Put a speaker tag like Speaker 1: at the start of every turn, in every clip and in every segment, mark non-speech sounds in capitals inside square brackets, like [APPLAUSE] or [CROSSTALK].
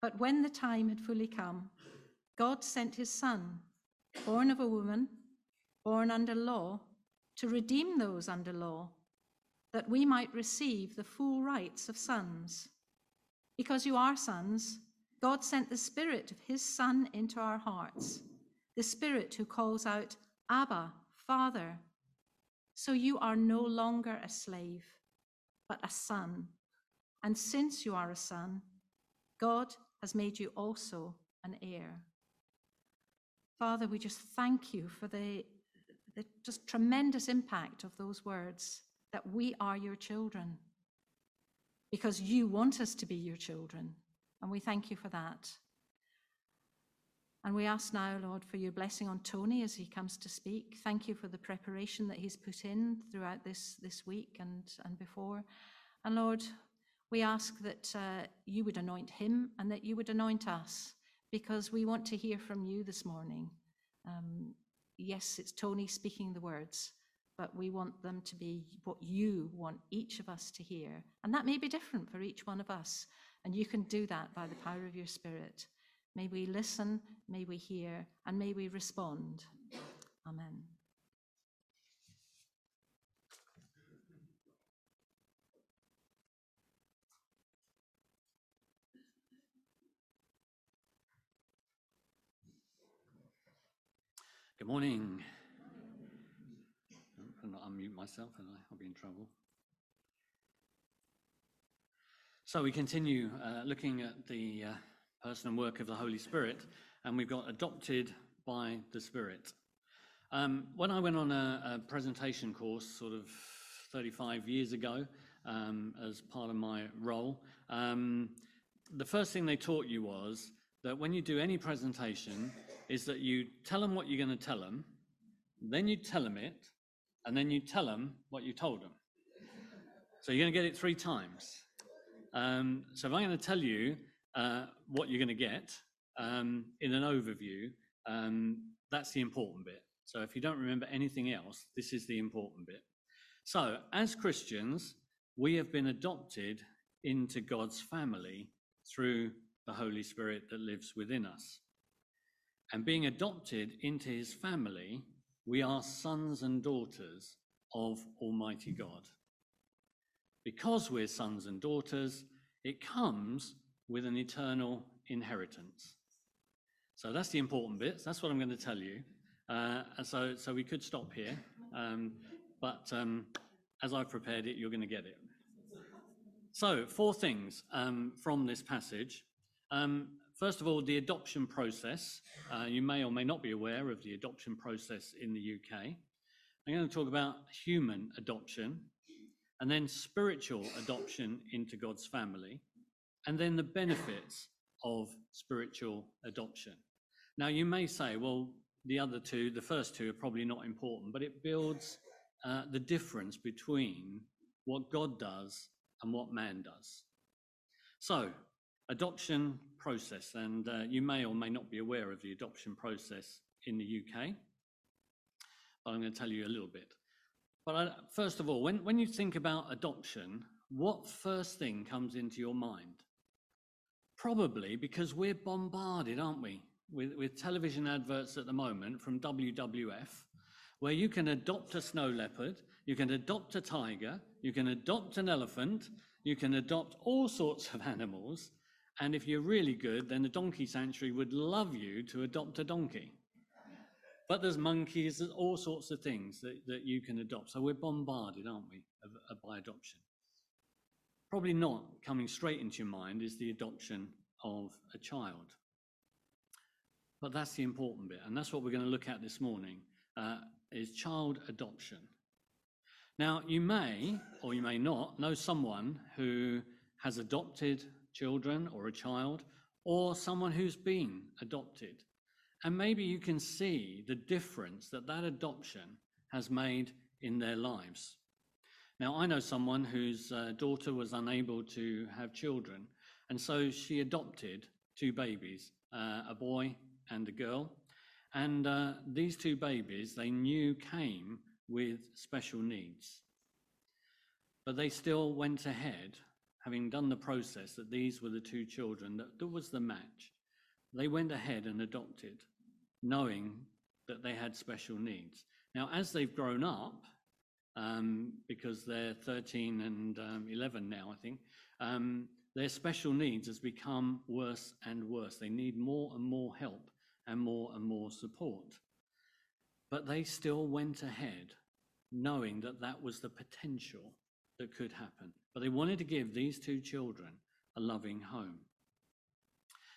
Speaker 1: But when the time had fully come, God sent his Son, born of a woman, born under law, to redeem those under law, that we might receive the full rights of sons. Because you are sons, God sent the Spirit of his Son into our hearts, the Spirit who calls out, Abba, Father. So you are no longer a slave, but a son. And since you are a son, God has made you also an heir. Father, we just thank you for the, the just tremendous impact of those words that we are your children because you want us to be your children. And we thank you for that. And we ask now, Lord, for your blessing on Tony as he comes to speak. Thank you for the preparation that he's put in throughout this, this week and, and before. And Lord, we ask that uh, you would anoint him and that you would anoint us because we want to hear from you this morning. Um, yes, it's Tony speaking the words, but we want them to be what you want each of us to hear. And that may be different for each one of us. And you can do that by the power of your Spirit. May we listen, may we hear, and may we respond. Amen.
Speaker 2: Good morning. I'll not unmute myself and I'll be in trouble. So we continue uh, looking at the uh, person and work of the Holy Spirit, and we've got adopted by the Spirit. Um, when I went on a, a, presentation course sort of 35 years ago um, as part of my role, um, the first thing they taught you was that when you do any presentation, is that you tell them what you're going to tell them, then you tell them it, and then you tell them what you told them. So you're going to get it three times. Um, so if I'm going to tell you uh, what you're going to get um, in an overview, um, that's the important bit. So if you don't remember anything else, this is the important bit. So as Christians, we have been adopted into God's family through the Holy Spirit that lives within us. And being adopted into his family, we are sons and daughters of Almighty God. Because we're sons and daughters, it comes with an eternal inheritance. So that's the important bits. That's what I'm going to tell you. Uh, so, so we could stop here, um, but um, as I've prepared it, you're going to get it. So, four things um, from this passage. Um, First of all, the adoption process. Uh, you may or may not be aware of the adoption process in the UK. I'm going to talk about human adoption, and then spiritual adoption into God's family, and then the benefits of spiritual adoption. Now, you may say, well, the other two, the first two, are probably not important, but it builds uh, the difference between what God does and what man does. So, adoption process, and uh, you may or may not be aware of the adoption process in the UK, but I'm going to tell you a little bit. But I, first of all, when, when you think about adoption, what first thing comes into your mind? Probably because we're bombarded, aren't we, with, with television adverts at the moment from WWF, where you can adopt a snow leopard, you can adopt a tiger, you can adopt an elephant, you can adopt all sorts of [LAUGHS] animals, and if you're really good, then the donkey sanctuary would love you to adopt a donkey. But there's monkeys, there's all sorts of things that, that you can adopt. So we're bombarded, aren't we, of, of, by adoption. Probably not coming straight into your mind is the adoption of a child. But that's the important bit, and that's what we're going to look at this morning, uh, is child adoption. Now, you may, or you may not, know someone who has adopted children or a child, or someone who's been adopted. And maybe you can see the difference that that adoption has made in their lives. Now, I know someone whose uh, daughter was unable to have children, and so she adopted two babies, uh, a boy and a girl. And uh, these two babies, they knew came with special needs. But they still went ahead having done the process, that these were the two children, that, that was the match. They went ahead and adopted, knowing that they had special needs. Now, as they've grown up, um, because they're 13 and um, 11 now, I think, um, their special needs has become worse and worse. They need more and more help and more and more support. But they still went ahead knowing that that was the potential that could happen. But they wanted to give these two children a loving home.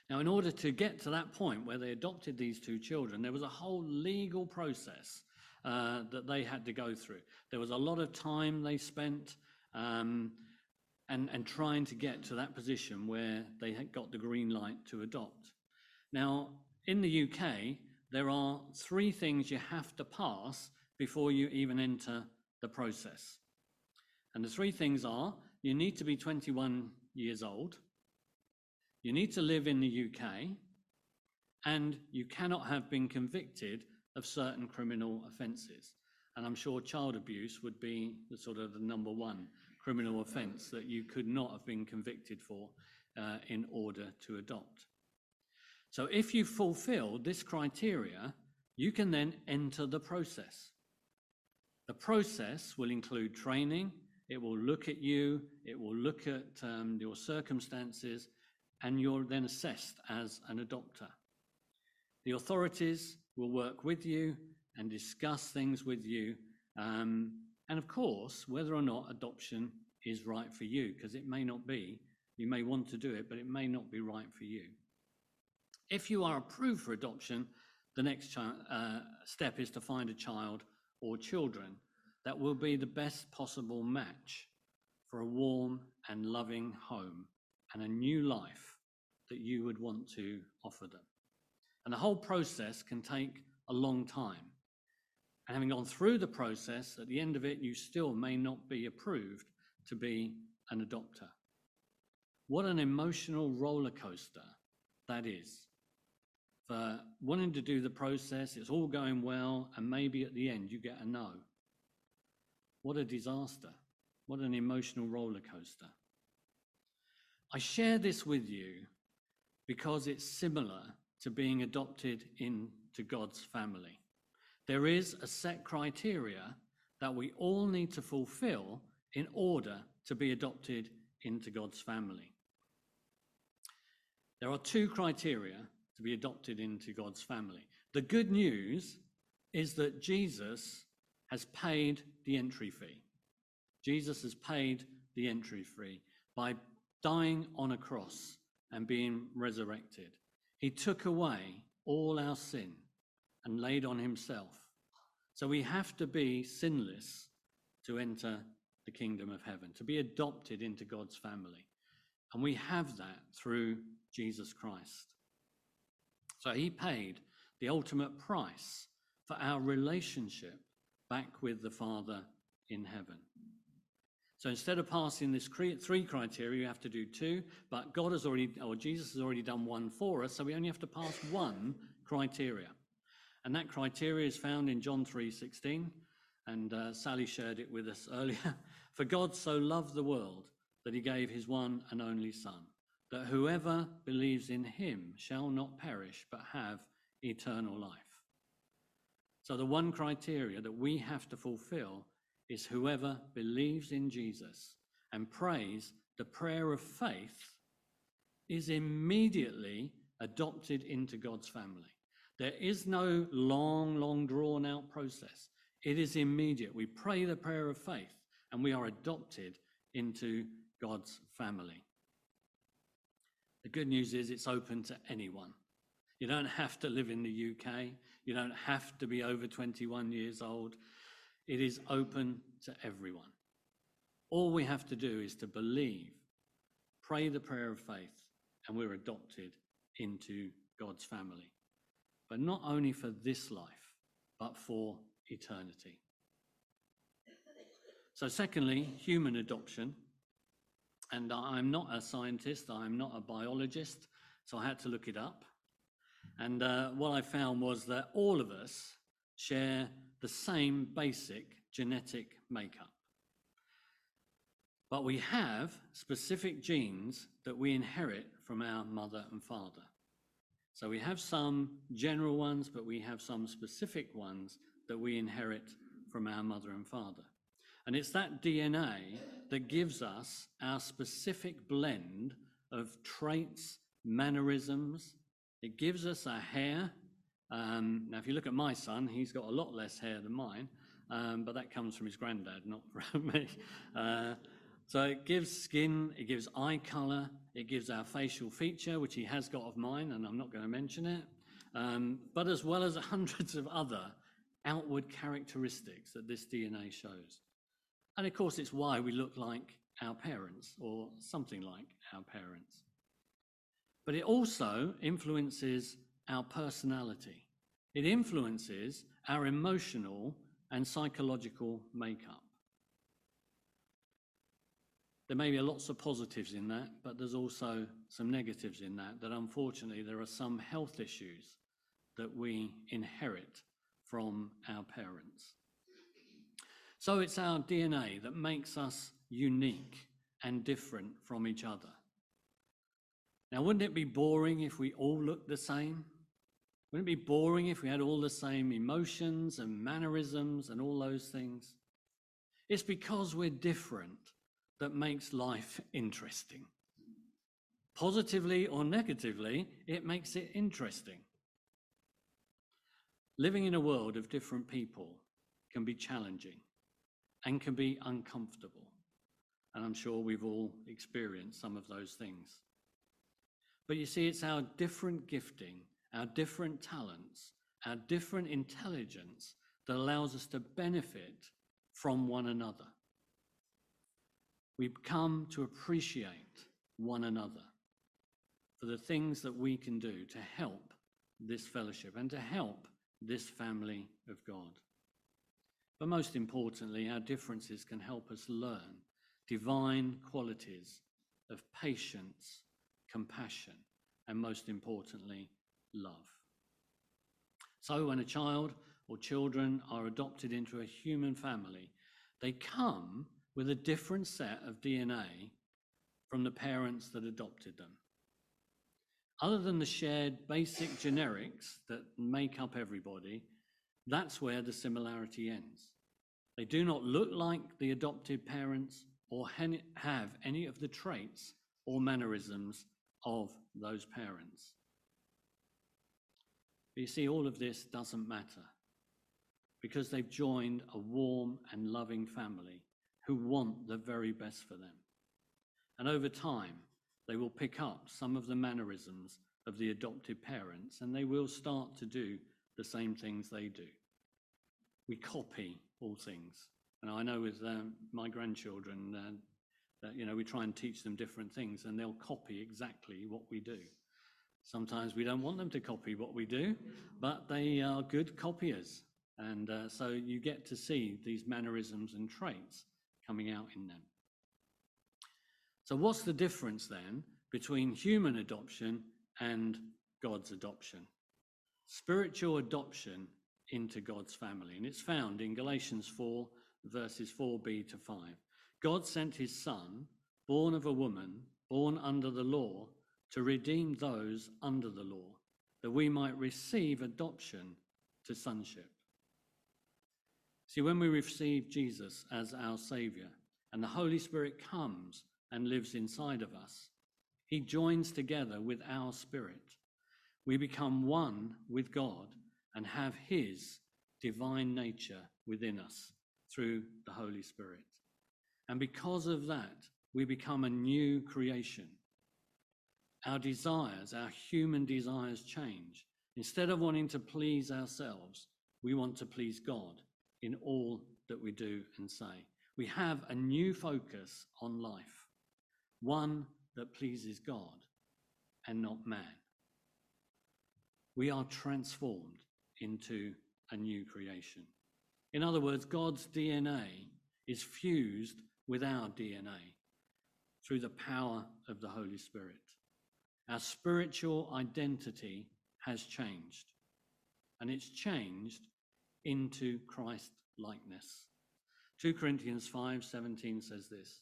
Speaker 2: Now, in order to get to that point where they adopted these two children, there was a whole legal process uh, that they had to go through. There was a lot of time they spent um, and, and trying to get to that position where they had got the green light to adopt. Now, in the UK, there are three things you have to pass before you even enter the process. And the three things are you need to be 21 years old, you need to live in the UK, and you cannot have been convicted of certain criminal offences. And I'm sure child abuse would be the sort of the number one criminal offence that you could not have been convicted for uh, in order to adopt. So if you fulfill this criteria, you can then enter the process. The process will include training, it will look at you, it will look at um, your circumstances, and you're then assessed as an adopter. The authorities will work with you and discuss things with you. Um, and of course, whether or not adoption is right for you, because it may not be. You may want to do it, but it may not be right for you. If you are approved for adoption, the next uh, step is to find a child or children that will be the best possible match for a warm and loving home and a new life that you would want to offer them. And the whole process can take a long time. And having gone through the process, at the end of it, you still may not be approved to be an adopter. What an emotional roller coaster that is. For wanting to do the process, it's all going well, and maybe at the end you get a no. What a disaster. What an emotional roller coaster. I share this with you because it's similar to being adopted into God's family. There is a set criteria that we all need to fulfill in order to be adopted into God's family. There are two criteria to be adopted into God's family. The good news is that Jesus has paid the entry fee. Jesus has paid the entry fee by dying on a cross and being resurrected. He took away all our sin and laid on himself. So we have to be sinless to enter the kingdom of heaven, to be adopted into God's family. And we have that through Jesus Christ. So he paid the ultimate price for our relationship back with the Father in heaven. So instead of passing this three criteria, you have to do two, but God has already, or Jesus has already done one for us, so we only have to pass one criteria. And that criteria is found in John 3:16, and uh, Sally shared it with us [LAUGHS] earlier. For God so loved the world that he gave his one and only Son, that whoever believes in him shall not perish but have eternal life. So, the one criteria that we have to fulfill is whoever believes in Jesus and prays the prayer of faith is immediately adopted into God's family. There is no long, long drawn out process. It is immediate. We pray the prayer of faith and we are adopted into God's family. The good news is it's open to anyone. You don't have to live in the UK. You don't have to be over 21 years old. It is open to everyone. All we have to do is to believe, pray the prayer of faith, and we're adopted into God's family. But not only for this life, but for eternity. So, secondly, human adoption. And I'm not a scientist, I'm not a biologist, so I had to look it up. And uh, what I found was that all of us share the same basic genetic makeup. But we have specific genes that we inherit from our mother and father. So we have some general ones, but we have some specific ones that we inherit from our mother and father. And it's that DNA that gives us our specific blend of traits, mannerisms. It gives us a hair. Um, now, if you look at my son, he's got a lot less hair than mine, um, but that comes from his granddad, not [LAUGHS] from me. Uh, so it gives skin, it gives eye color, it gives our facial feature, which he has got of mine, and I'm not going to mention it, um, but as well as [LAUGHS] hundreds of other outward characteristics that this DNA shows. And of course, it's why we look like our parents or something like our parents. But it also influences our personality. It influences our emotional and psychological makeup. There may be lots of positives in that, but there's also some negatives in that, that unfortunately there are some health issues that we inherit from our parents. So it's our DNA that makes us unique and different from each other. Now, wouldn't it be boring if we all looked the same? Wouldn't it be boring if we had all the same emotions and mannerisms and all those things? It's because we're different that makes life interesting. Positively or negatively, it makes it interesting. Living in a world of different people can be challenging and can be uncomfortable. And I'm sure we've all experienced some of those things. But you see, it's our different gifting, our different talents, our different intelligence that allows us to benefit from one another we come to appreciate one another for the things that we can do to help this fellowship and to help this family of God. But most importantly, our differences can help us learn divine qualities of patience, compassion, and most importantly, love. So, when a child or children are adopted into a human family, they come with a different set of DNA from the parents that adopted them. Other than the shared basic genetics that make up everybody, that's where the similarity ends. They do not look like the adopted parents or have any of the traits or mannerisms of those parents. But you see, all of this doesn't matter because they've joined a warm and loving family who want the very best for them. And over time, they will pick up some of the mannerisms of the adopted parents and they will start to do the same things they do. We copy all things. And I know with um, my grandchildren uh, you know, we try and teach them different things and they'll copy exactly what we do. Sometimes we don't want them to copy what we do, but they are good copiers. And uh, so you get to see these mannerisms and traits coming out in them. So, what's the difference then between human adoption and God's adoption? Spiritual adoption into God's family. And it's found in Galatians 4, verses 4b to 5. God sent his Son, born of a woman, born under the law, to redeem those under the law, that we might receive adoption to sonship. See, when we receive Jesus as our Savior and the Holy Spirit comes and lives inside of us, He joins together with our spirit. We become one with God and have His divine nature within us through the Holy Spirit. And because of that, we become a new creation. Our desires, our human desires change. Instead of wanting to please ourselves, we want to please God in all that we do and say. We have a new focus on life, one that pleases God and not man. We are transformed into a new creation. In other words, God's DNA is fused with our DNA through the power of the Holy Spirit. Our spiritual identity has changed, and it's changed into Christ likeness. 2 Corinthians 5:17 says this.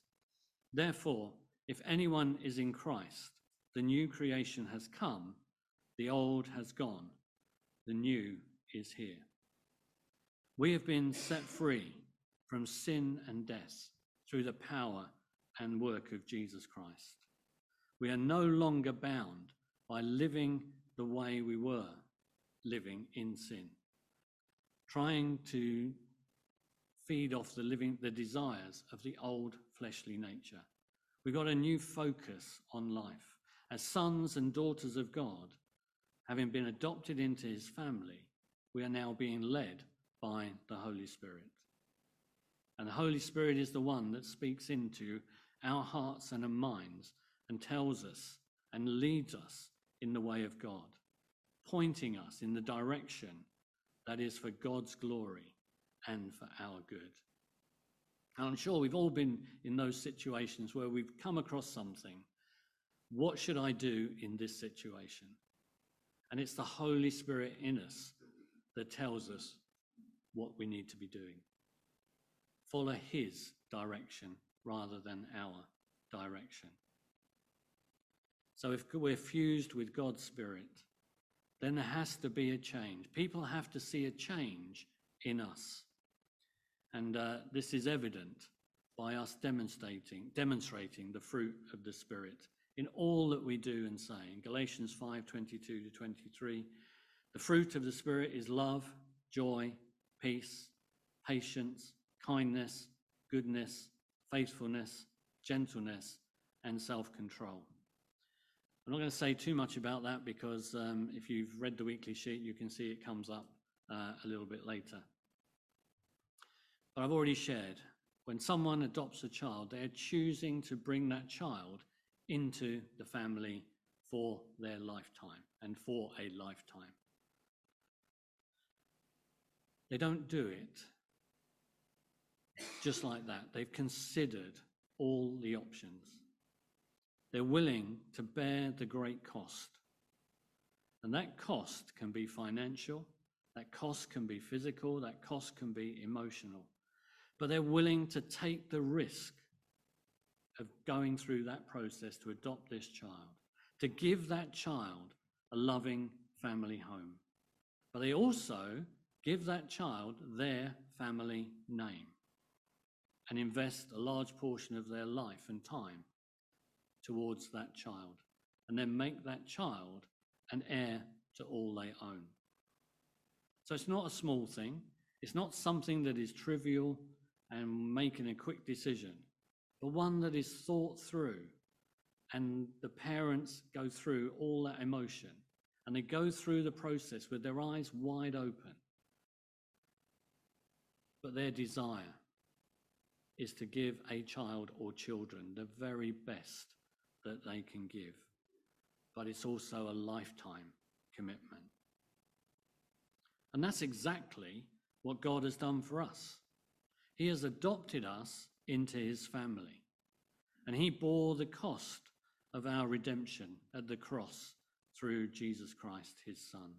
Speaker 2: Therefore, if anyone is in Christ, the new creation has come, the old has gone, the new is here. We have been set free from sin and death through the power and work of Jesus Christ. We are no longer bound by living the way we were living in sin, trying to feed off the living the desires of the old fleshly nature. We've got a new focus on life. As sons and daughters of God, having been adopted into his family, we are now being led by the Holy Spirit. And the Holy Spirit is the one that speaks into our hearts and our minds and tells us and leads us in the way of God, pointing us in the direction that is for God's glory and for our good. And I'm sure we've all been in those situations where we've come across something. What should I do in this situation? And it's the Holy Spirit in us that tells us what we need to be doing. Follow His direction rather than our direction. So if we're fused with God's Spirit, then there has to be a change. People have to see a change in us. And uh, this is evident by us demonstrating, demonstrating the fruit of the Spirit in all that we do and say. In Galatians 5 22 to 23, the fruit of the Spirit is love, joy, peace, patience, kindness, goodness, faithfulness, gentleness, and self control. I'm not going to say too much about that because um, if you've read the weekly sheet, you can see it comes up uh, a little bit later. But I've already shared when someone adopts a child, they're choosing to bring that child into the family for their lifetime and for a lifetime. They don't do it just like that. They've considered all the options. They're willing to bear the great cost. And that cost can be financial, that cost can be physical, that cost can be emotional. But they're willing to take the risk of going through that process to adopt this child, to give that child a loving family home. But they also give that child their family name and invest a large portion of their life and time towards that child, and then make that child an heir to all they own. So it's not a small thing, it's not something that is trivial and making a quick decision, but one that is thought through. And the parents go through all that emotion and they go through the process with their eyes wide open. But their desire is to give a child or children the very best that they can give. But it's also a lifetime commitment. And that's exactly what God has done for us. He has adopted us into his family, and he bore the cost of our redemption at the cross through Jesus Christ, his Son.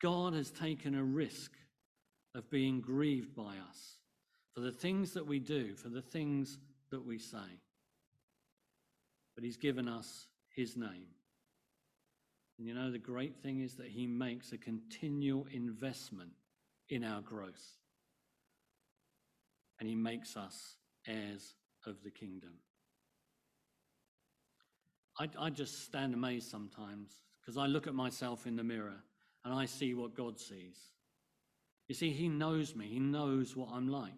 Speaker 2: God has taken a risk of being grieved by us for the things that we do, for the things that we say. But he's given us his name. And you know, the great thing is that he makes a continual investment in our growth. And he makes us heirs of the kingdom. I, I just stand amazed sometimes because I look at myself in the mirror and I see what God sees. You see, He knows me, He knows what I'm like.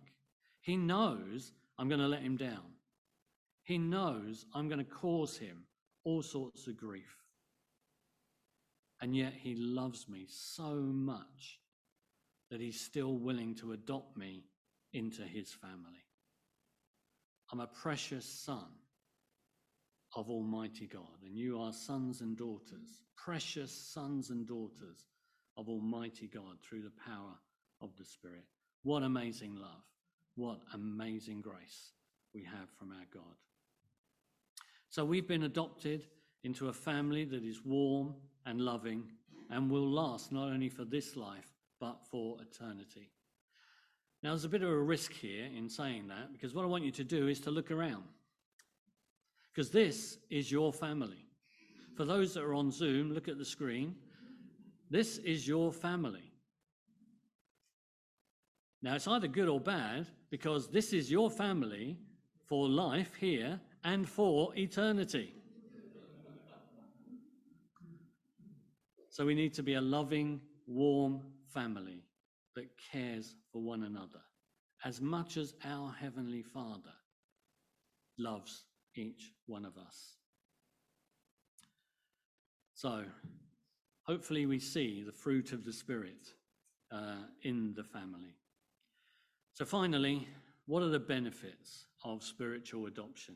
Speaker 2: He knows I'm going to let Him down. He knows I'm going to cause Him all sorts of grief. And yet He loves me so much that He's still willing to adopt me into His family. I'm a precious son of Almighty God, and you are sons and daughters, precious sons and daughters of Almighty God through the power of the Spirit. What amazing love. What amazing grace we have from our God. So we've been adopted into a family that is warm and loving and will last not only for this life, but for eternity. Now, there's a bit of a risk here in saying that because what I want you to do is to look around. because this is your family. For those that are on Zoom, look at the screen. This is your family. Now, it's either good or bad because this is your family for life here and for eternity. So, we need to be a loving, warm family that cares for one another as much as our Heavenly Father loves each one of us. So, hopefully, we see the fruit of the Spirit uh, in the family. So, finally, what are the benefits of spiritual adoption?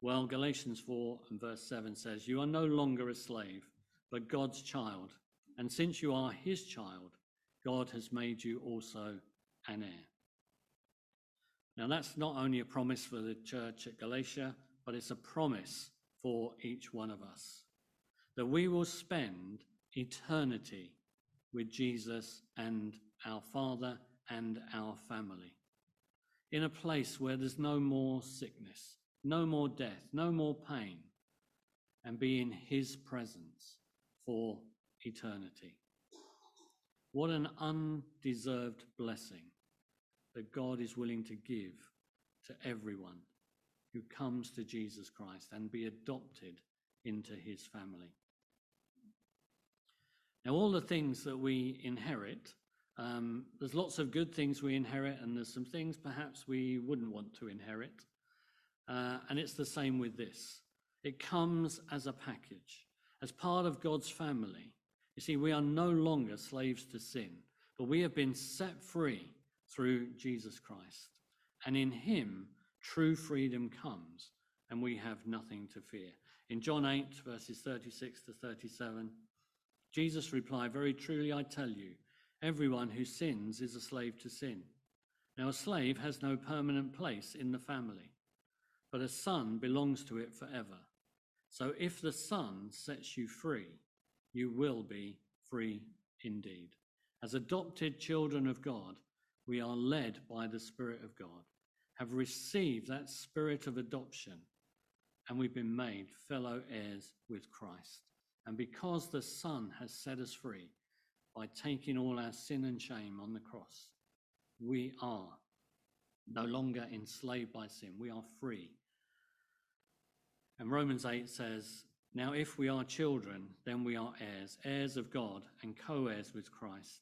Speaker 2: Well, Galatians 4 and verse 7 says, You are no longer a slave, but God's child. And since you are his child, God has made you also an heir. Now, that's not only a promise for the church at Galatia, but it's a promise for each one of us that we will spend eternity with Jesus and our Father and our family in a place where there's no more sickness, no more death, no more pain, and be in His presence for eternity. What an undeserved blessing that God is willing to give to everyone who comes to Jesus Christ and be adopted into his family. Now, all the things that we inherit, um, there's lots of good things we inherit, and there's some things perhaps we wouldn't want to inherit. Uh, and it's the same with this it comes as a package, as part of God's family. You see, we are no longer slaves to sin, but we have been set free through Jesus Christ. And in him, true freedom comes, and we have nothing to fear. In John 8, verses 36 to 37, Jesus replied, Very truly I tell you, everyone who sins is a slave to sin. Now, a slave has no permanent place in the family, but a son belongs to it forever. So if the son sets you free, you will be free indeed. As adopted children of God, we are led by the Spirit of God, have received that spirit of adoption, and we've been made fellow heirs with Christ. And because the Son has set us free by taking all our sin and shame on the cross, we are no longer enslaved by sin. We are free. And Romans 8 says, Now if we are children, then we are heirs, heirs of God, and co heirs with Christ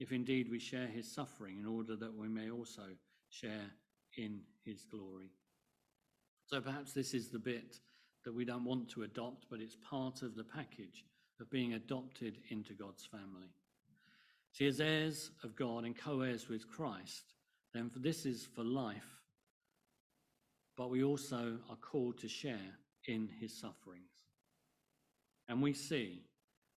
Speaker 2: if indeed we share his suffering, in order that we may also share in his glory. So perhaps this is the bit that we don't want to adopt, but it's part of the package of being adopted into God's family. See, as heirs of God and co heirs with Christ, then this is for life, but we also are called to share in his sufferings. And we see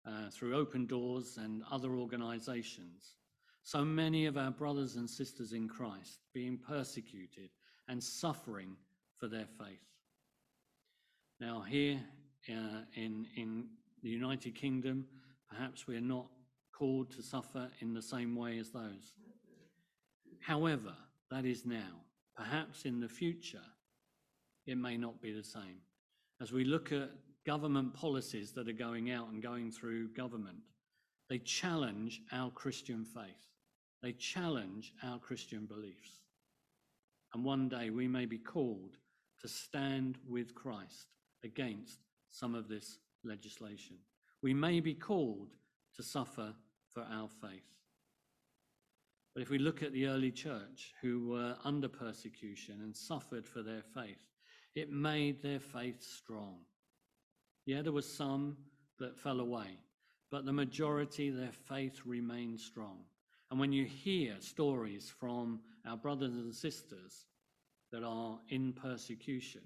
Speaker 2: uh, through Open Doors and other organizations. So many of our brothers and sisters in Christ being persecuted and suffering for their faith. Now, here uh, in, in the United Kingdom, perhaps we're not called to suffer in the same way as those. However, that is now. Perhaps in the future, it may not be the same. As we look at government policies that are going out and going through government. They challenge our Christian faith. They challenge our Christian beliefs. And one day we may be called to stand with Christ against some of this legislation. We may be called to suffer for our faith. But if we look at the early church who were under persecution and suffered for their faith, it made their faith strong. Yeah, there were some that fell away, but the majority, their faith remained strong. And when you hear stories from our brothers and sisters that are in persecution,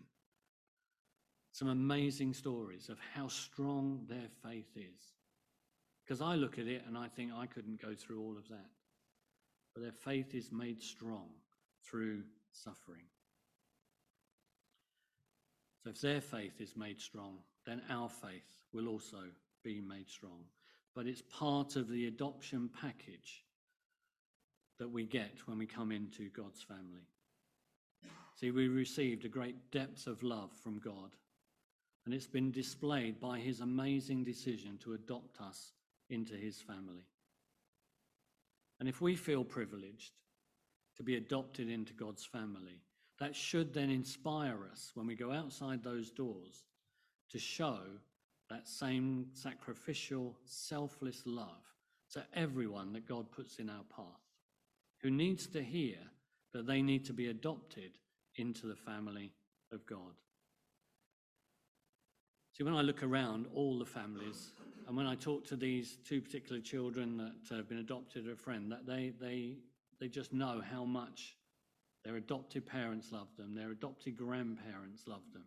Speaker 2: some amazing stories of how strong their faith is. Because I look at it and I think I couldn't go through all of that. But their faith is made strong through suffering. So if their faith is made strong, then our faith will also be made strong. But it's part of the adoption package that we get when we come into God's family. See, we received a great depth of love from God, and it's been displayed by his amazing decision to adopt us into his family. And if we feel privileged to be adopted into God's family, that should then inspire us when we go outside those doors to show that same sacrificial, selfless love to everyone that God puts in our path, who needs to hear that they need to be adopted into the family of God. See, when I look around all the families, and when I talk to these two particular children that uh, have been adopted a friend, that they, they, they just know how much their adopted parents love them, their adopted grandparents love them.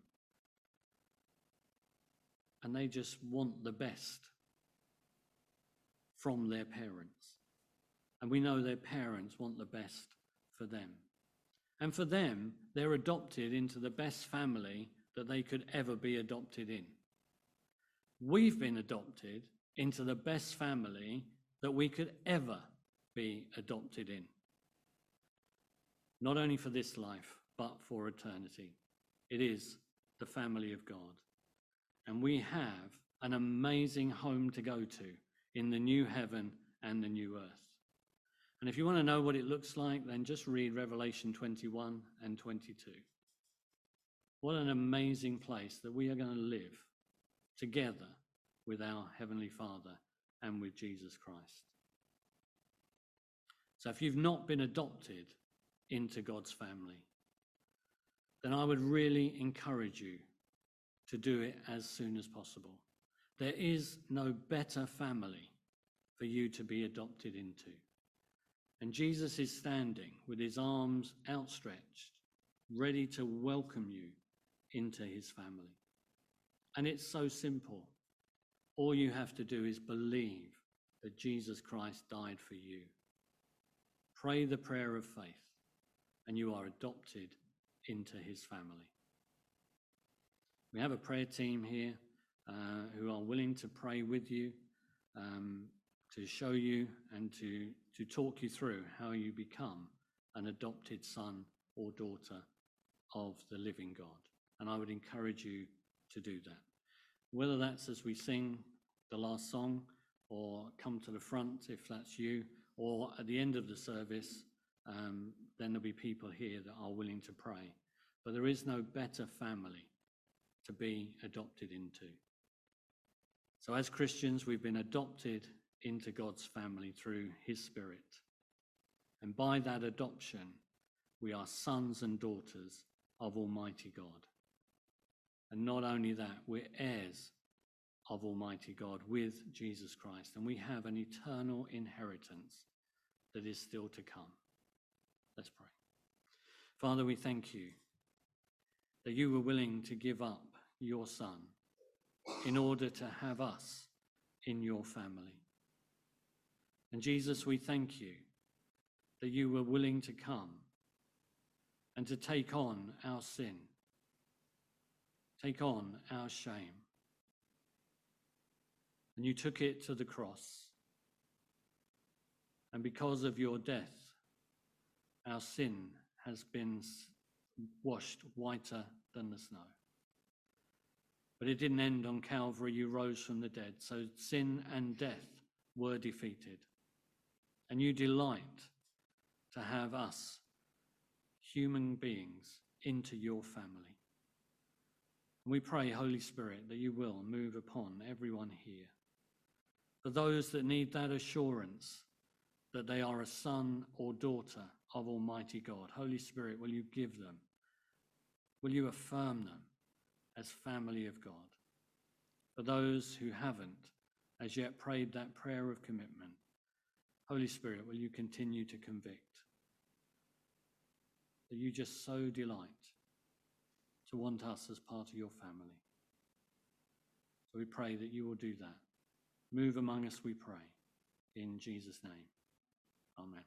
Speaker 2: And they just want the best from their parents. And we know their parents want the best for them. And for them, they're adopted into the best family that they could ever be adopted in. We've been adopted into the best family that we could ever be adopted in. Not only for this life, but for eternity. It is the family of God. And we have an amazing home to go to in the new heaven and the new earth. And if you want to know what it looks like, then just read Revelation 21 and 22. What an amazing place that we are going to live together with our Heavenly Father and with Jesus Christ. So if you've not been adopted into God's family, then I would really encourage you to do it as soon as possible. There is no better family for you to be adopted into. And Jesus is standing with his arms outstretched, ready to welcome you into his family. And it's so simple. All you have to do is believe that Jesus Christ died for you. Pray the prayer of faith, and you are adopted into his family. We have a prayer team here uh, who are willing to pray with you, um, to show you and to, to talk you through how you become an adopted son or daughter of the living God. And I would encourage you to do that. Whether that's as we sing the last song or come to the front if that's you, or at the end of the service, um, then there'll be people here that are willing to pray. But there is no better family to be adopted into. So, as Christians, we've been adopted into God's family through His Spirit. And by that adoption, we are sons and daughters of Almighty God. And not only that, we're heirs of Almighty God with Jesus Christ, and we have an eternal inheritance that is still to come. Let's pray. Father, we thank you that you were willing to give up your Son in order to have us in your family. And Jesus, we thank you that you were willing to come and to take on our sin, take on our shame. And you took it to the cross. And because of your death, our sin has been washed whiter than the snow. But it didn't end on Calvary. You rose from the dead. So sin and death were defeated. And you delight to have us, human beings, into your family. And we pray, Holy Spirit, that you will move upon everyone here. For those that need that assurance that they are a son or daughter of Almighty God, Holy Spirit, will you give them? Will you affirm them as family of God? For those who haven't as yet prayed that prayer of commitment, Holy Spirit, will you continue to convict? That you just so delight to want us as part of your family. So we pray that you will do that. Move among us, we pray. In Jesus' name. Amen.